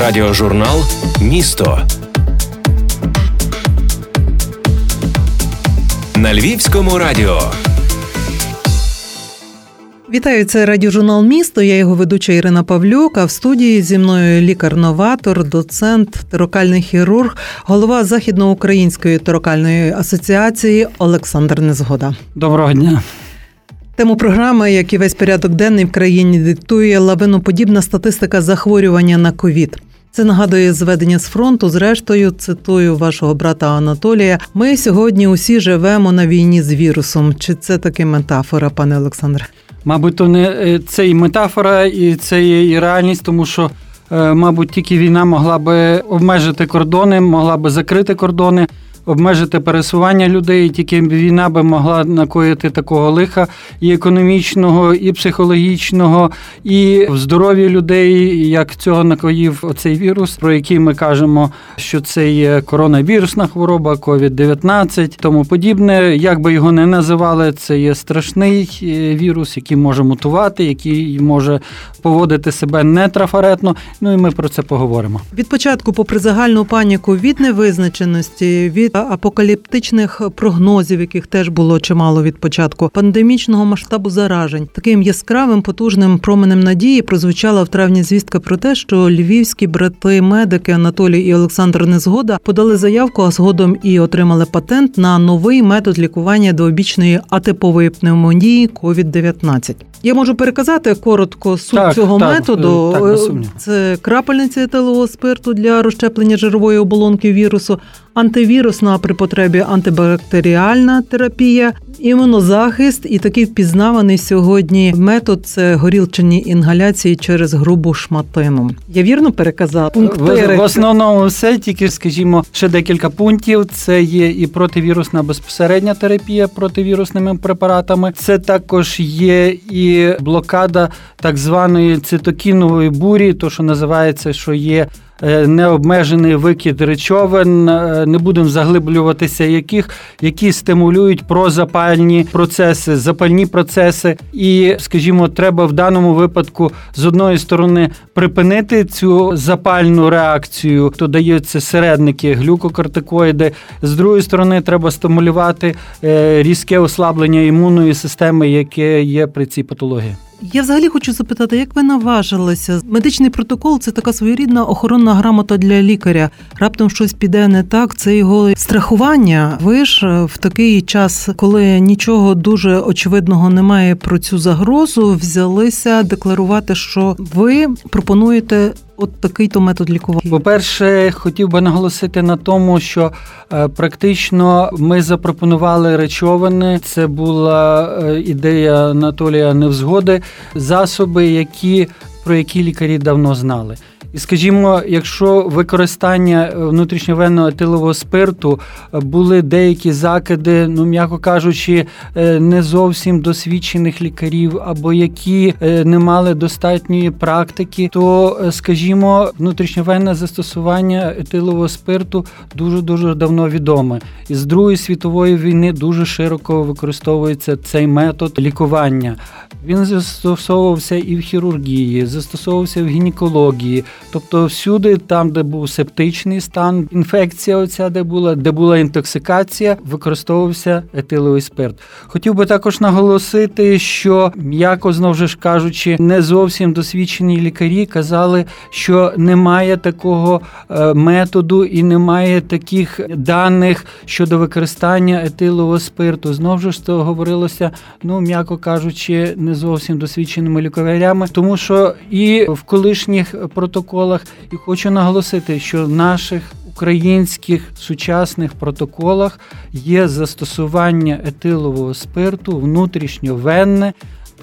Радіожурнал Місто на Львівському радіо. Вітаю, це радіожурнал місто. Я його ведуча Ірина Павлюк. А в студії зі мною лікар-новатор, доцент, терокальний хірург, голова Західноукраїнської терокальної асоціації Олександр Незгода. Доброго дня. Тему програми, як і весь порядок денний в країні, диктує лавиноподібна статистика захворювання на ковід. Це нагадує зведення з фронту. Зрештою, цитую вашого брата Анатолія. Ми сьогодні усі живемо на війні з вірусом. Чи це таки метафора, пане Олександре? Мабуть, то не е, це і метафора, і це і реальність, тому що, е, мабуть, тільки війна могла би обмежити кордони, могла би закрити кордони обмежити пересування людей. Тільки війна би могла накоїти такого лиха і економічного, і психологічного, і в здоров'ї людей, як цього накоїв оцей вірус, про який ми кажемо, що це є коронавірусна хвороба, COVID-19, тому подібне. Як би його не називали, це є страшний е, вірус, який може мутувати, який може поводити себе нетрафаретно. Ну і ми про це поговоримо. Від початку, попри загальну паніку від невизначеності, від апокаліптичних прогнозів, яких теж було чимало від початку пандемічного масштабу заражень. Таким яскравим потужним променем надії прозвучала в травні звістка про те, що львівські брати медики Анатолій і Олександр Незгода подали заявку, а згодом і отримали патент на новий метод лікування двобічної атипової пневмонії COVID-19. Я можу переказати коротко суть так, цього так, методу. Так, Це крапельниці етилового спирту для розщеплення жирової оболонки вірусу, антивірусна при потребі антибактеріальна терапія, імунозахист і такий впізнаваний сьогодні метод це горілчані інгаляції через грубу шматину. Я вірно переказав в, в основному все тільки скажімо ще декілька пунктів. Це є і противірусна безпосередня терапія противірусними препаратами. Це також є і блокада так званої цитокінової бурі, то що називається, що є необмежений викид речовин, е, не будемо заглиблюватися, яких які стимулюють прозапальні процеси, запальні процеси. І, скажімо, треба в даному випадку з одної сторони припинити цю запальну реакцію, то даються середники, глюкокортикоїди. З другої сторони, треба стимулювати е, різке ослаблення імунної системи, яке є при цій патології. Я взагалі хочу запитати, як ви наважилися? Медичний протокол це така своєрідна охоронна грамота для лікаря. Раптом щось піде не так. Це його страхування. Ви ж е, в такий час, коли нічого дуже очевидного немає про цю загрозу, взялися декларувати, що ви пропонуєте От такий то метод лікування. По-перше, хотів би наголосити на тому, що е, практично ми запропонували речовини. Це була е, ідея Анатолія Невзгоди, засоби, які про які лікарі давно знали. Скажімо, якщо використання е, внутрішньовенного етилового спирту е, були деякі закиди, ну м'яко кажучи, е, не зовсім досвідчених лікарів, або які не мали достатньої практики, то скажімо, внутрішньовенне застосування етилового спирту дуже дуже давно відоме. І з Другої світової війни дуже широко використовується цей метод лікування. Він застосовувався і в хірургії, застосовувався в гінекології. Тобто, всюди, там, де був септичний стан, інфекція, оця де була, де була інтоксикація, використовувався етиловий спирт. Хотів би також наголосити, що м'яко знову ж кажучи, не зовсім досвідчені лікарі казали, що немає такого е, методу і немає таких даних щодо використання етилового спирту. Знову ж то говорилося, ну м'яко кажучи, не зовсім досвідченими лікарями, тому що і в колишніх протоколах протоколах. І хочу наголосити, що в наших українських сучасних протоколах є застосування етилового спирту внутрішньовенне.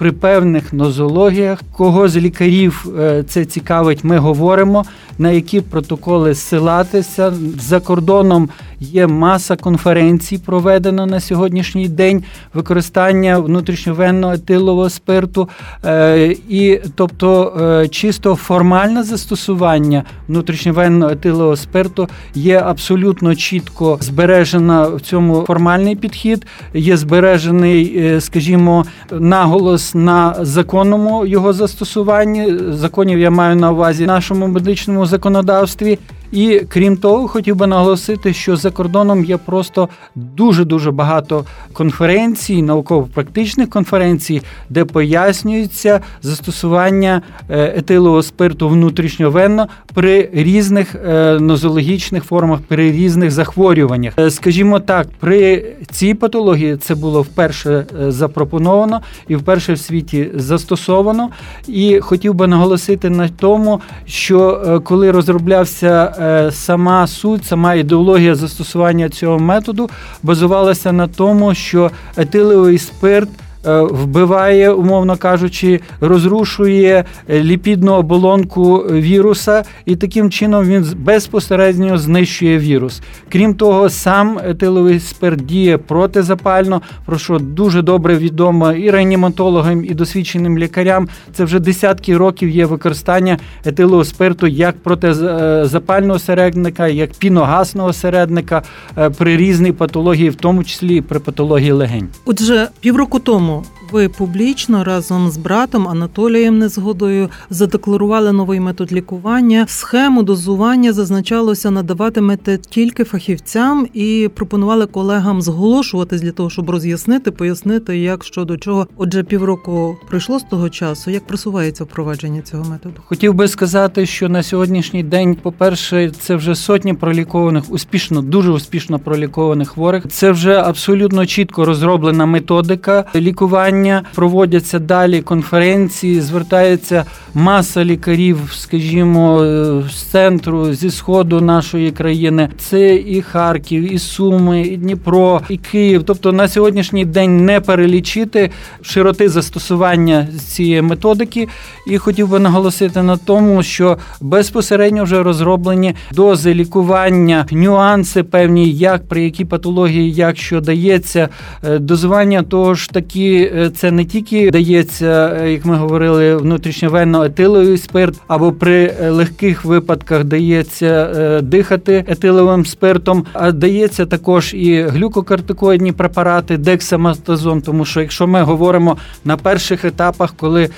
При певних нозологіях, кого з лікарів е, це цікавить, ми говоримо, на які протоколи ссилатися. За кордоном є маса конференцій, проведено на сьогоднішній день використання внутрішньовенного етилового спирту. Е, і тобто е, чисто формальне застосування внутрішньовенного етилового спирту є абсолютно чітко збережена в цьому формальний підхід, є збережений, скажімо, наголос на законному його застосуванні. Законів я маю на увазі нашому медичному законодавстві. І крім того, хотів би наголосити, що за кордоном є просто дуже дуже багато конференцій, науково-практичних конференцій, де пояснюється застосування е, етилового спирту внутрішньовенно при різних е, нозологічних формах, при різних захворюваннях. Е, скажімо так, при цій патології це було вперше запропоновано і вперше в світі застосовано. І хотів би наголосити на тому, що коли розроблявся сама суть, сама ідеологія застосування цього методу базувалася на тому, що етиловий спирт. Е, вбиває, умовно кажучи, розрушує ліпідну оболонку віруса, і таким чином він безпосередньо знищує вірус. Крім того, сам етиловий спирт діє протизапально, про що дуже добре відомо і реаніматологам, і досвідченим лікарям. Це вже десятки років є використання етилового спирту як протизапального середника, як піногасного середника е, при різній патології, в тому числі і при патології легень. Отже, півроку тому como ви публічно разом з братом Анатолієм Незгодою задекларували новий метод лікування. Схему дозування зазначалося надаватимете тільки фахівцям і пропонували колегам зголошуватись для того, щоб роз'яснити, пояснити, як що до чого. Отже, півроку пройшло з того часу. Як просувається впровадження цього методу? Хотів би сказати, що на сьогоднішній день, по-перше, це вже сотні пролікованих, успішно, дуже успішно пролікованих хворих. Це вже абсолютно чітко розроблена методика лікування лікування, проводяться далі конференції, звертається маса лікарів, скажімо, з центру, зі сходу нашої країни. Це і Харків, і Суми, і Дніпро, і Київ. Тобто на сьогоднішній день не перелічити широти застосування цієї методики. І хотів би наголосити на тому, що безпосередньо вже розроблені дози лікування, нюанси певні, як при якій патології, як що дається, е, дозування того ж таки е, це не тільки дається, е, як ми говорили, внутрішньовенно етиловий спирт, або при е, легких випадках дається е, дихати етиловим спиртом, а дається також і глюкокортикоїдні препарати, дексаматазон. Тому що якщо ми говоримо на перших етапах, коли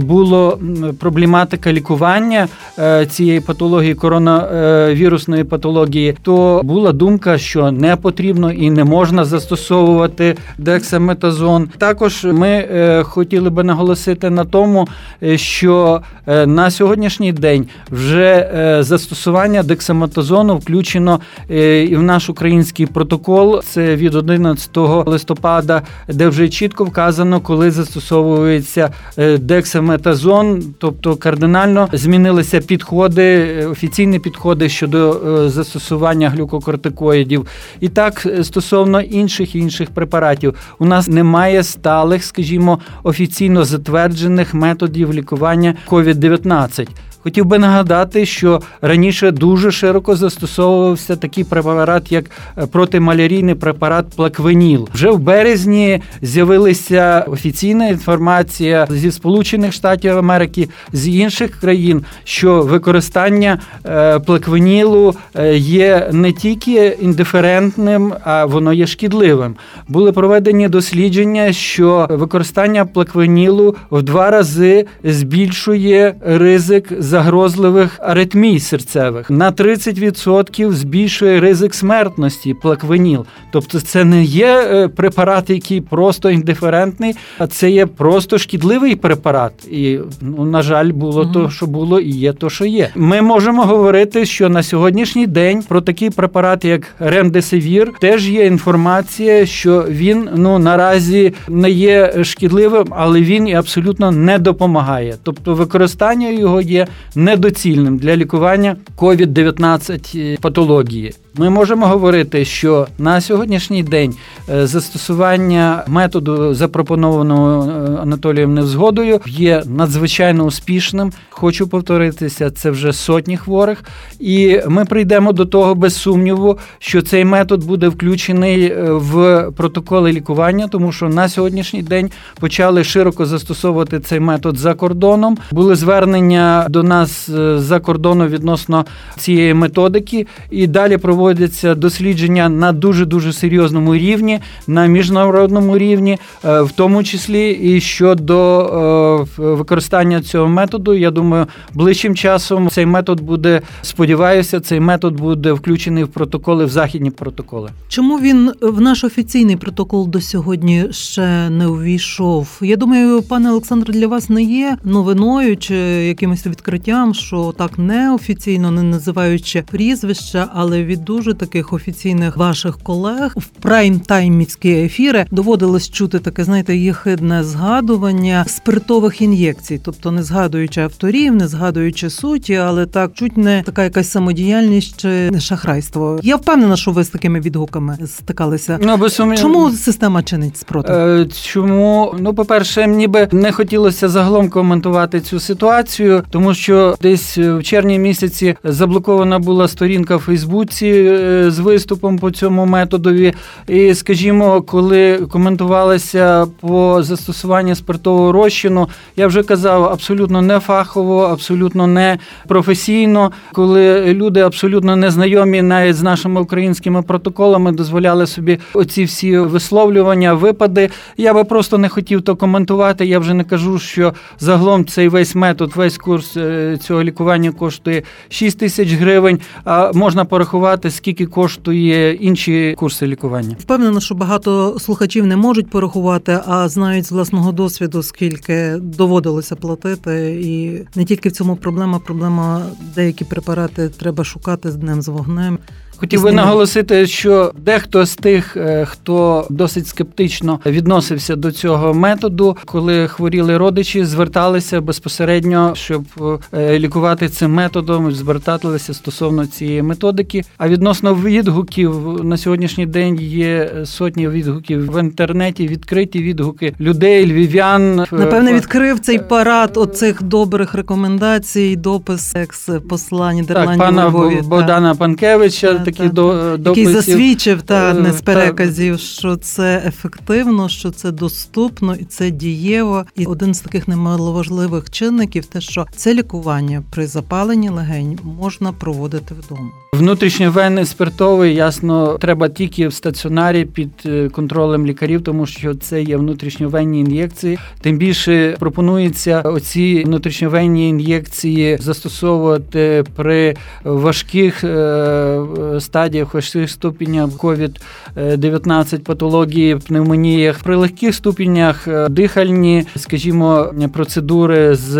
було проблематика лікування цієї патології, коронавірусної патології, то була думка, що не потрібно і не можна застосовувати дексаметазон. Також також ми е, хотіли би наголосити на тому, е, що е, на сьогоднішній день вже застосування дексаметазону включено і в наш український протокол. Це від 11 листопада, де вже чітко вказано, коли застосовується дексаметазон, тобто кардинально змінилися підходи, офіційні підходи щодо застосування глюкокортикоїдів. І так стосовно інших інших препаратів, у нас немає сталих сталих, скажімо, офіційно затверджених методів лікування COVID-19. Хотів би нагадати, що раніше дуже широко застосовувався такий препарат, як е, протималярійний препарат Плаквеніл. Вже в березні з'явилася офіційна інформація зі Сполучених Штатів Америки з інших країн, що використання е, плаквенілу е, є не тільки індиферентним, а воно є шкідливим. Були проведені дослідження, що використання плаквенілу в два рази збільшує ризик загрозливих аритмій серцевих. На 30% збільшує ризик смертності плаквеніл. Тобто, це не є е, препарат, який просто індиферентний, а це є просто шкідливий препарат. І ну, на жаль, було mm то, що було, і є то, що є. Ми можемо говорити, що на сьогоднішній день про такий препарат, як ремдесивір, теж є інформація, що він ну наразі не є шкідливим, але він і абсолютно не допомагає. Тобто використання його є недоцільним для лікування COVID-19 патології. Ми можемо говорити, що на сьогоднішній день е, застосування методу, запропонованого е, Анатолієм Невзгодою, є надзвичайно успішним. Хочу повторитися, це вже сотні хворих, і ми прийдемо до того без сумніву, що цей метод буде включений е, в протоколи лікування, тому що на сьогоднішній день почали широко застосовувати цей метод за кордоном. Були звернення до нас нас за кордону відносно цієї методики, і далі проводяться дослідження на дуже дуже серйозному рівні, на міжнародному рівні, в тому числі і щодо використання цього методу. Я думаю, ближчим часом цей метод буде сподіваюся, цей метод буде включений в протоколи в західні протоколи. Чому він в наш офіційний протокол до сьогодні ще не увійшов? Я думаю, пане Олександре, для вас не є новиною чи якимось відкриттям, що так неофіційно, не називаючи прізвища, але від дуже таких офіційних ваших колег в прайм-таймівські ефіри доводилось чути таке, знаєте, єхидне згадування спиртових ін'єкцій, тобто не згадуючи авторів, не згадуючи суті, але так чуть не така якась самодіяльність чи шахрайство. Я впевнена, що ви з такими відгуками стикалися. Ну, без сумнів... Чому система чинить спротив? Е, чому ну, по перше, ніби не хотілося загалом коментувати цю ситуацію, тому що десь в червні місяці заблокована була сторінка в Фейсбуці е, з виступом по цьому методові. І, скажімо, коли коментувалося по застосуванню спиртового розчину, я вже казав абсолютно не фахово, абсолютно не професійно, коли люди абсолютно незнайомі навіть з нашими українськими протоколами дозволяли собі оці всі висловлювання, випади. Я би просто не хотів то коментувати. Я вже не кажу, що загалом цей весь метод, весь курс е, цього лікування коштує 6 тисяч гривень. А можна порахувати, скільки коштує інші курси лікування. Впевнено, що багато слухачів не можуть порахувати, а знають з власного досвіду, скільки доводилося платити, і не тільки в цьому проблема, проблема деякі препарати треба шукати з днем з вогнем. Хотів би наголосити, що дехто з тих, е, хто досить скептично відносився до цього методу, коли хворіли родичі, зверталися безпосередньо, щоб е, лікувати цим методом, зверталися стосовно цієї методики. А відносно відгуків на сьогоднішній день є сотні відгуків в інтернеті, відкриті відгуки людей, львів'ян. Напевне, відкрив цей парад оцих добрих рекомендацій, допис екс посла Нідерландів Так, пана Львові. Богдана Панкевича такі до Який засвідчив та не з переказів, що це ефективно, що це доступно і це дієво. І один з таких немаловажливих чинників, те, що це лікування при запаленні легень можна проводити вдома. Внутрішньовенний спиртовий, ясно, треба тільки в стаціонарі під е, контролем лікарів, тому що це є внутрішньовенні ін'єкції. Тим більше пропонується оці внутрішньовенні ін'єкції застосовувати при важких е, стадіях, важких ступенях COVID-19 патології, пневмоніях, при легких ступенях е, дихальні, скажімо, процедури з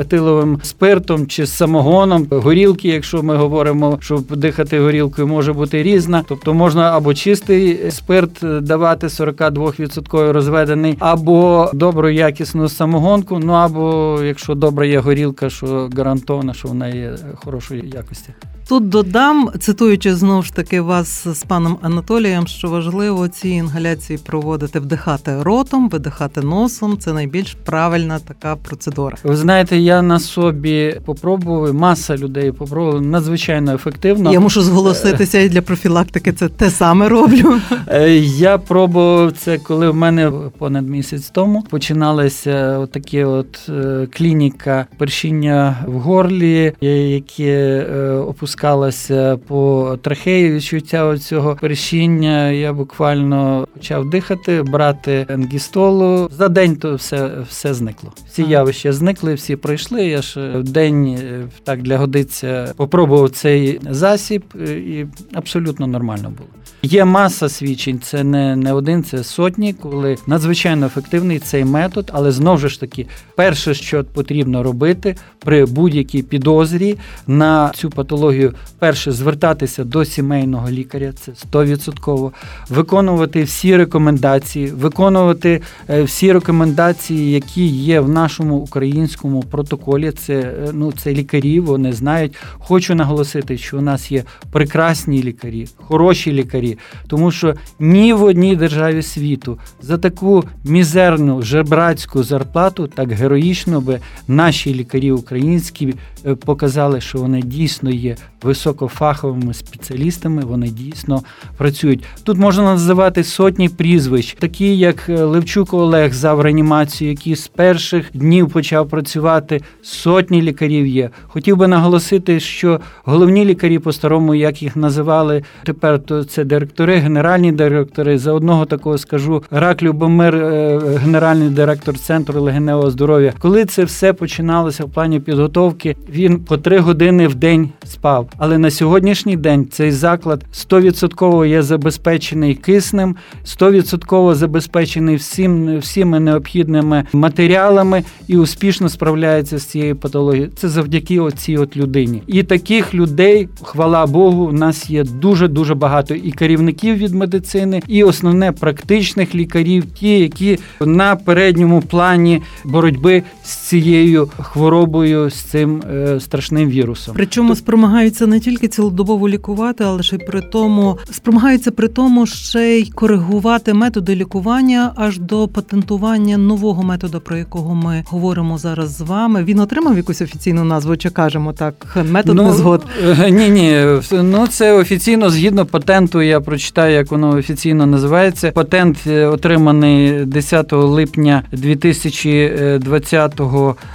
етиловим спиртом чи з самогоном, горілки, якщо ми говоримо, що дихати горілкою може бути різна, тобто можна або чистий спирт давати 42% розведений, або добру якісну самогонку. Ну або якщо добра є горілка, що гарантована, що вона є хорошої якості. Тут додам, цитуючи знову ж таки вас з паном Анатолієм, що важливо ці інгаляції проводити, вдихати ротом, видихати носом. Це найбільш правильна така процедура. Ви знаєте, я на собі попробував, маса людей попробували надзвичайно ефективно. Я мушу зголоситися і для профілактики. Це те саме роблю. Е, я пробував це, коли в мене понад місяць тому починалася такі от е, клініка першіння в горлі, яке опускалося опускалася по трахеї відчуття цього першіння. Я буквально почав дихати, брати енгістолу. За день то все все зникло. Всі явища зникли, всі пройшли. Я ж в день е, так для годиться попробував цей засіб, е, і абсолютно нормально було. Є маса свідчень, це не не один, це сотні, коли надзвичайно ефективний цей метод, але знову ж таки, перше, що потрібно робити при будь-якій підозрі на цю патологію, перше звертатися до сімейного лікаря, це 100%, виконувати всі рекомендації, виконувати е, всі рекомендації, які є в нашому українському протоколі. Це е, ну це лікарі, вони знають. Хочу наголосити, що у нас є прекрасні лікарі, хороші лікарі тому що ні в одній державі світу за таку мізерну жебрацьку зарплату так героїчно би наші лікарі українські е, показали, що вони дійсно є високофаховими спеціалістами. Вони дійсно працюють. Тут можна називати сотні прізвищ, такі як е, Левчук Олег зав реанімацію, який з перших днів почав працювати. Сотні лікарів є. Хотів би наголосити, що головні лікарі по старому, як їх називали тепер, то це директори, генеральні директори. За одного такого скажу Рак Любомир, е, генеральний директор центру легеневого здоров'я. Коли це все починалося в плані підготовки, він по три години в день спав. Але на сьогоднішній день цей заклад 100% є забезпечений киснем, 100% забезпечений всім всіми необхідними матеріалами і успішно справляється з цією патологією. Це завдяки оцій от людині. І таких людей, хвала Богу, у нас є дуже дуже багато і керівників від медицини, і основне практичних лікарів, ті, які на передньому плані боротьби з цією хворобою, з цим е, страшним вірусом. Причому спромагаються не тільки цілодобово лікувати, але ще й при тому спромагаються при тому ще й коригувати методи лікування аж до патентування нового методу, про якого ми говоримо зараз з вами. Він отримав якусь офіційну назву, чи кажемо так, метод ну, незгод? Е, ні, ні, ну це офіційно згідно патенту. Я прочитаю, як воно офіційно називається. Патент е, отриманий 10 липня 2020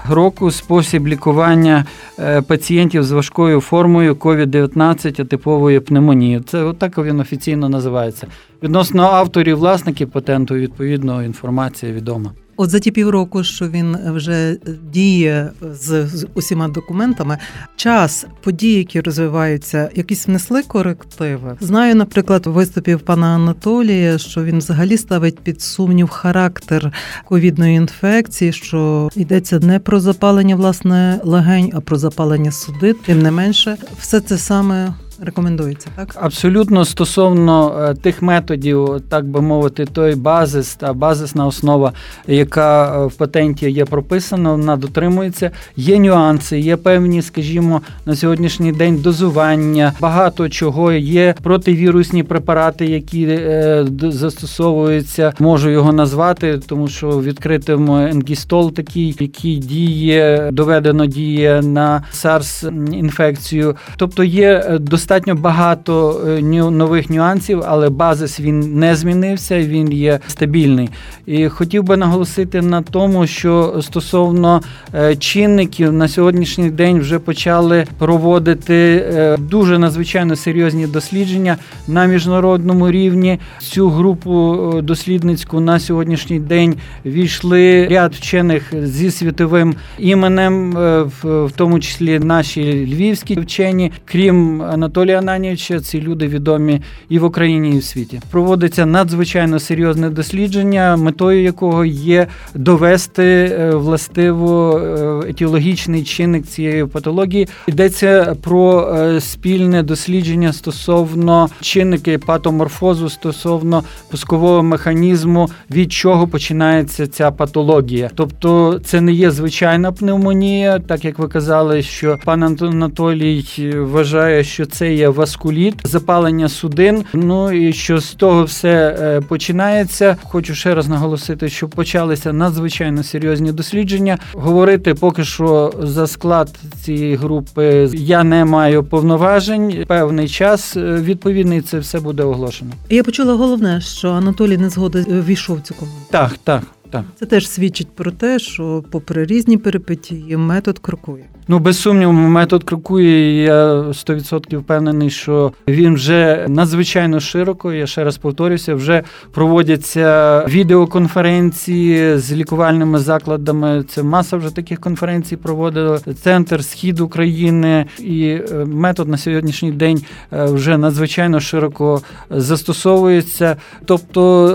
року. Спосіб лікування е, пацієнтів з важкою формою COVID-19 типової пневмонії. Це отак він офіційно називається. Відносно авторів, власників патенту, відповідно, інформація відома. От за ті півроку, що він вже діє з, з усіма документами, час події, які розвиваються, якісь внесли корективи. Знаю, наприклад, виступів пана Анатолія, що він взагалі ставить під сумнів характер ковідної інфекції, що йдеться не про запалення власне легень, а про запалення судит. Тим не менше, все це саме рекомендується, так абсолютно стосовно е, тих методів, так би мовити, той базис та базисна основа, яка е, в патенті є прописана, вона дотримується. Є нюанси, є певні, скажімо, на сьогоднішній день дозування, багато чого є противірусні препарати, які е, застосовуються. Можу його назвати, тому що відкритим енгістол такий, який діє, доведено діє на SARS інфекцію. Тобто є достатньо достатньо багато е, нових нюансів, але базис він не змінився, він є стабільний. І хотів би наголосити на тому, що стосовно е, чинників на сьогоднішній день вже почали проводити е, дуже надзвичайно серйозні дослідження на міжнародному рівні. Цю групу дослідницьку на сьогоднішній день війшли ряд вчених зі світовим іменем, в тому числі наші львівські вчені, крім Анатолія Анатолія Ананівича. Ці люди відомі і в Україні, і в світі. Проводиться надзвичайно серйозне дослідження, метою якого є довести е, властиво е, етіологічний чинник цієї патології. Йдеться про е, спільне дослідження стосовно чинники патоморфозу, стосовно пускового механізму, від чого починається ця патологія. Тобто, це не є звичайна пневмонія, так як ви казали, що пан Анатолій вважає, що це є васкуліт, запалення судин. Ну і що з того все е, починається. Хочу ще раз наголосити, що почалися надзвичайно серйозні дослідження. Говорити поки що за склад цієї групи я не маю повноважень. Певний час е, відповідний це все буде оголошено. Я почула головне, що Анатолій не згода війшов цю команду. Так, так. Так. Це теж свідчить про те, що, попри різні перипетії, метод крокує. Ну, без сумніву, метод крокує. Я 100% впевнений, що він вже надзвичайно широко. Я ще раз повторюся, вже проводяться відеоконференції з лікувальними закладами. Це маса вже таких конференцій проводила. Центр Схід України і е, метод на сьогоднішній день е, вже надзвичайно широко застосовується. Тобто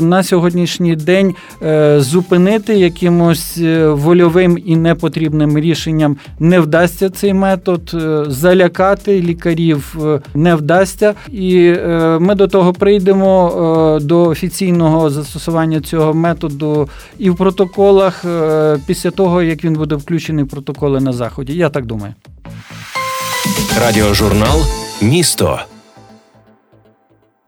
е, на сьогоднішній день зупинити якимось вольовим і непотрібним рішенням не вдасться цей метод, е, залякати лікарів е, не вдасться, і е, ми до того прийдемо до офіційного застосування цього методу і в протоколах після того, як він буде включений в протоколи на заході. Я так думаю. Радіожурнал Місто.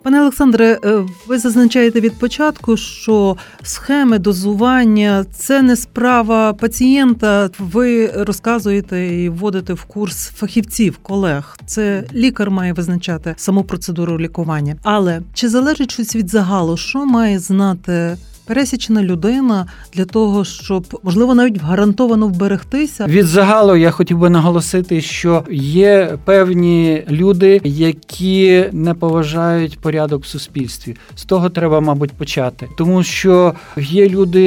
Пане Олександре, е, ви зазначаєте від початку, що схеми дозування це не справа пацієнта. Ви розказуєте і вводите в курс фахівців, колег. Це лікар має визначати саму процедуру лікування. Але чи залежить щось від загалу, що має знати? Пересічна людина для того, щоб можливо навіть гарантовано вберегтися. Від загалу я хотів би наголосити, що є певні люди, які не поважають порядок в суспільстві. З того треба, мабуть, почати, тому що є люди,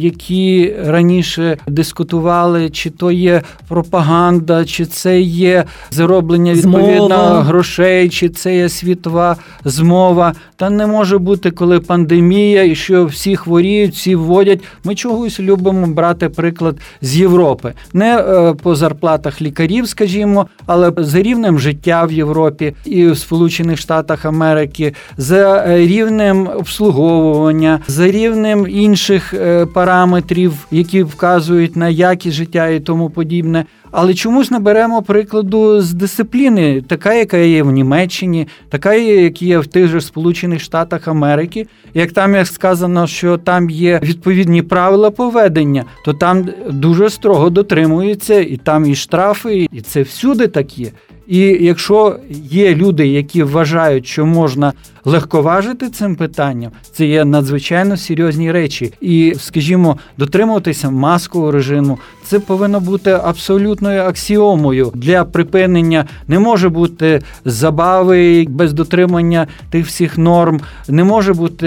які раніше дискутували, чи то є пропаганда, чи це є зароблення відповідно змова. грошей, чи це є світова змова. Та не може бути, коли пандемія, і що всі хворіють, всі вводять. Ми чогось любимо брати приклад з Європи, не е, по зарплатах лікарів, скажімо, але за рівнем життя в Європі і в Сполучених Штатах Америки, за е, рівнем обслуговування, за рівнем інших е, параметрів, які вказують на якість життя і тому подібне. Але чомусь не беремо прикладу з дисципліни, така, яка є в Німеччині, така, яка є в тих же Сполучених Штатах Америки. Як там як сказано, що там є відповідні правила поведення, то там дуже строго дотримуються, і там і штрафи, і це всюди так є. І якщо є люди, які вважають, що можна легковажити цим питанням, це є надзвичайно серйозні речі. І, скажімо, дотримуватися маскового режиму, це повинно бути абсолютною аксіомою для припинення. Не може бути забави без дотримання тих всіх норм, не може бути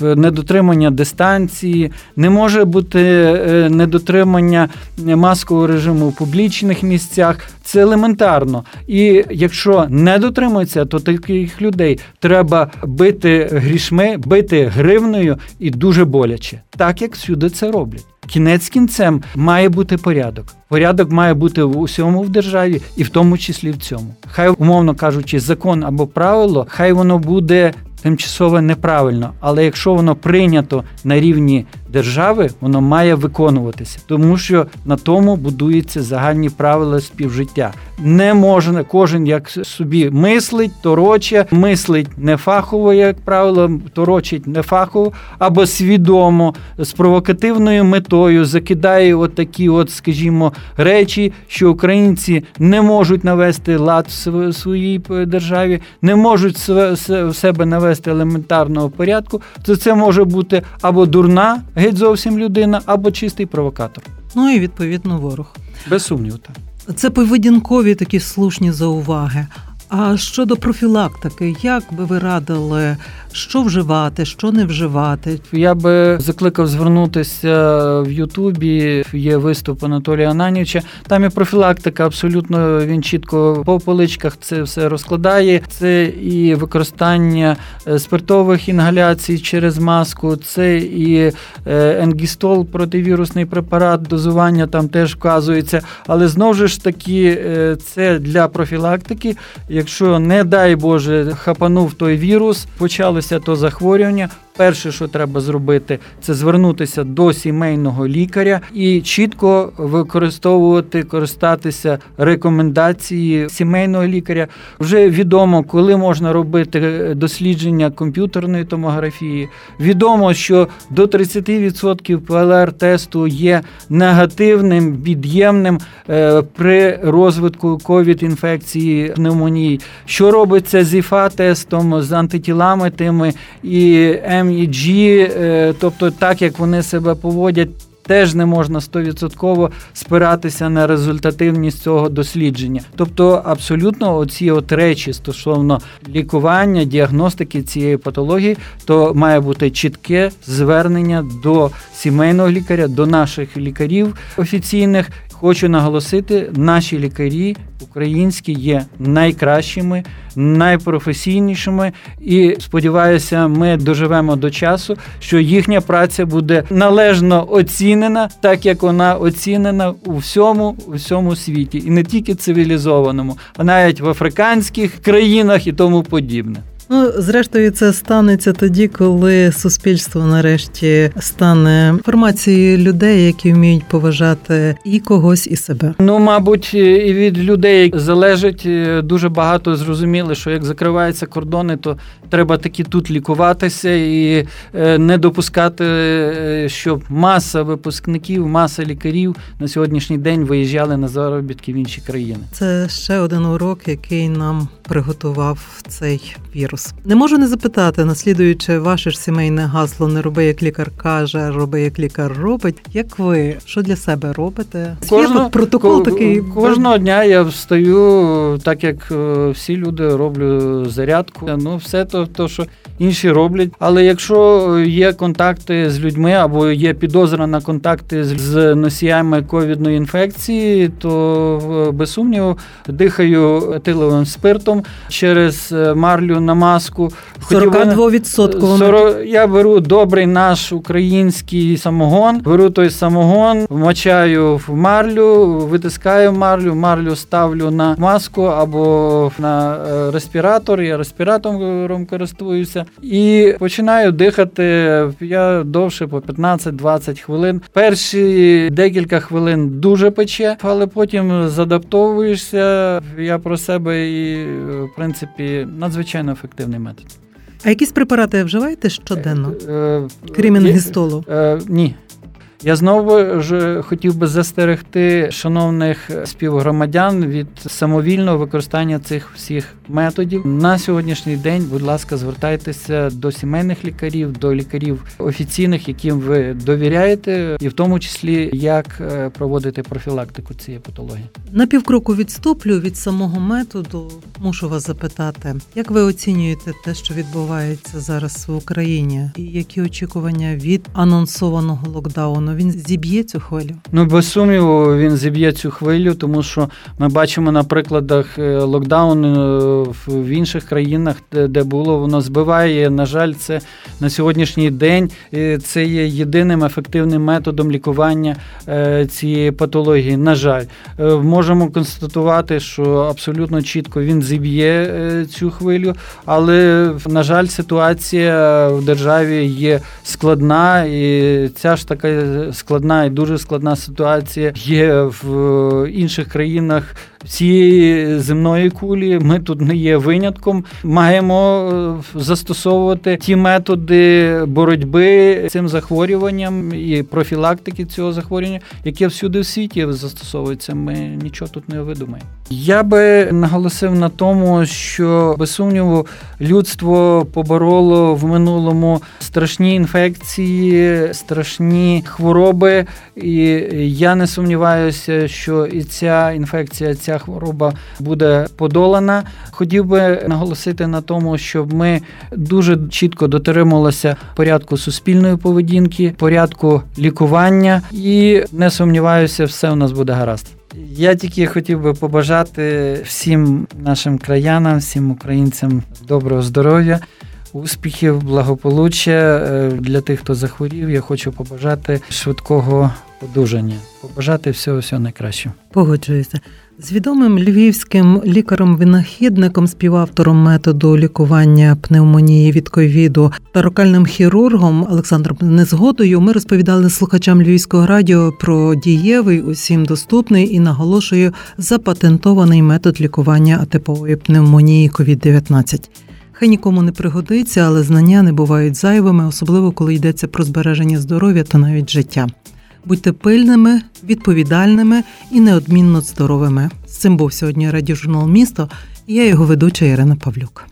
недотримання дистанції, не може бути е, недотримання маскового режиму в публічних місцях. Це елементарно. І якщо не дотримується, то таких людей треба бити грішми, бити гривною і дуже боляче, так як всюди це роблять. Кінець кінцем має бути порядок. Порядок має бути в усьому в державі, і в тому числі в цьому. Хай, умовно кажучи, закон або правило, хай воно буде тимчасово неправильно, але якщо воно прийнято на рівні держави, воно має виконуватися, тому що на тому будуються загальні правила співжиття. Не можна кожен як собі мислить, тороче, мислить не фахово, як правило, торочить не фахово, або свідомо з провокативною метою закидає от такі, от, скажімо, речі, що українці не можуть навести лад в своїй державі, не можуть в себе навести елементарного порядку. То це може бути або дурна геть зовсім людина, або чистий провокатор. Ну і відповідно ворог. Без сумніву, так. Це поведінкові такі слушні зауваги. А щодо профілактики, як би ви радили, що вживати, що не вживати? Я би закликав звернутися в Ютубі. Є виступ Анатолія Ананівича. Там і профілактика, абсолютно він чітко по поличках це все розкладає. Це і використання е, спиртових інгаляцій через маску, це і е, енгістол, противірусний препарат, дозування там теж вказується. Але знову ж таки, е, це для профілактики якщо, не дай Боже, хапанув той вірус, почалося то захворювання, Перше, що треба зробити, це звернутися до сімейного лікаря і чітко використовувати, користатися рекомендації сімейного лікаря. Вже відомо, коли можна робити дослідження комп'ютерної томографії. Відомо, що до 30% ПЛР-тесту є негативним, від'ємним е, при розвитку ковід-інфекції пневмонії. Що робиться з ІФА-тестом, з антитілами тими і MEG, е, тобто так як вони себе поводять. Теж не можна стовідсотково спиратися на результативність цього дослідження. Тобто, абсолютно оці от речі стосовно лікування, діагностики цієї патології, то має бути чітке звернення до сімейного лікаря, до наших лікарів офіційних. Хочу наголосити, наші лікарі українські є найкращими найпрофесійнішими. І сподіваюся, ми доживемо до часу, що їхня праця буде належно оцінена, так як вона оцінена у всьому, у всьому світі, і не тільки цивілізованому, а навіть в африканських країнах і тому подібне. Ну, зрештою, це станеться тоді, коли суспільство нарешті стане інформацією людей, які вміють поважати і когось, і себе. Ну, мабуть, і від людей залежить е, дуже багато зрозуміли, що як закриваються кордони, то треба таки тут лікуватися і е, не допускати, е, щоб маса випускників, маса лікарів на сьогоднішній день виїжджали на заробітки в інші країни. Це ще один урок, який нам приготував цей вірус. Не можу не запитати, наслідуючи ваше ж сімейне гасло Не роби, як лікар каже, роби, як лікар робить. Як ви що для себе робите? Кожна, Є протокол ко- такий кожного дня я встаю, так як е, всі люди роблю зарядку. Ну, все то, то, що інші роблять. Але якщо є контакти з людьми або є підозра на контакти з- носіями ковідної інфекції, то е, без сумніву дихаю етиловим спиртом через е, марлю на маску. Хотів би- 42% 40, я беру добрий наш український самогон, беру той самогон, вмочаю в марлю, витискаю марлю, марлю ставлю на маску або на е, респіратор. Я респіратором користуюся і починаю дихати. Я довше по 15-20 хвилин. Перші декілька хвилин дуже пече, але потім задаптовуєшся. Я про себе і в принципі надзвичайно ефективний метод. А якісь препарати вживаєте щоденно? Е, Крім є- інгістолу? Е, ні. Я знову ж хотів би застерегти шановних співгромадян від самовільного використання цих всіх методів. На сьогоднішній день, будь ласка, звертайтеся до сімейних лікарів, до лікарів офіційних, яким ви довіряєте, і в тому числі як е, проводити профілактику цієї патології. На півкроку відступлю від самого методу. Мушу вас запитати, як ви оцінюєте те, що відбувається зараз в Україні, і які очікування від анонсованого локдауну? Він зіб'є цю хвилю? Ну, без сумніву, він зіб'є цю хвилю, тому що ми бачимо на прикладах е, локдауну в- в інших країнах, де, було, воно збиває. На жаль, це на сьогоднішній день е, це є єдиним ефективним методом лікування е, цієї патології. На жаль, Е, можемо констатувати, що абсолютно чітко він зіб'є е, цю хвилю, але на жаль, ситуація в державі є складна, і ця ж така складна і дуже складна ситуація. Є в інших країнах цієї земної кулі. Ми тут не є винятком. Маємо е, застосовувати ті методи боротьби з цим захворюванням і профілактики цього захворювання, яке всюди в світі застосовується. Ми нічого тут не видумаємо. Я би наголосив на тому, що без сумніву людство побороло в минулому страшні інфекції, страшні хвороби, і я не сумніваюся, що і ця інфекція, ця хвороба буде подолана. Хотів би наголосити на тому, щоб ми дуже чітко дотримувалися порядку суспільної поведінки, порядку лікування, і не сумніваюся, все у нас буде гаразд. Я тільки хотів би побажати всім нашим краянам, всім українцям доброго здоров'я, успіхів, благополуччя. Е, Для тих, хто захворів, я хочу побажати швидкого одужання, побажати всього всього найкращого. Погоджуюся. З відомим львівським лікарем-винахідником, співавтором методу лікування пневмонії від ковіду та рокальним хірургом Олександром Незгодою ми розповідали слухачам Львівського радіо про дієвий, усім доступний і наголошую запатентований метод лікування атипової пневмонії COVID-19. Хай нікому не пригодиться, але знання не бувають зайвими, особливо коли йдеться про збереження здоров'я та навіть життя. Будьте пильними, відповідальними і неодмінно здоровими. З цим був сьогодні радіожурнал Місто і я його ведуча Ірина Павлюк.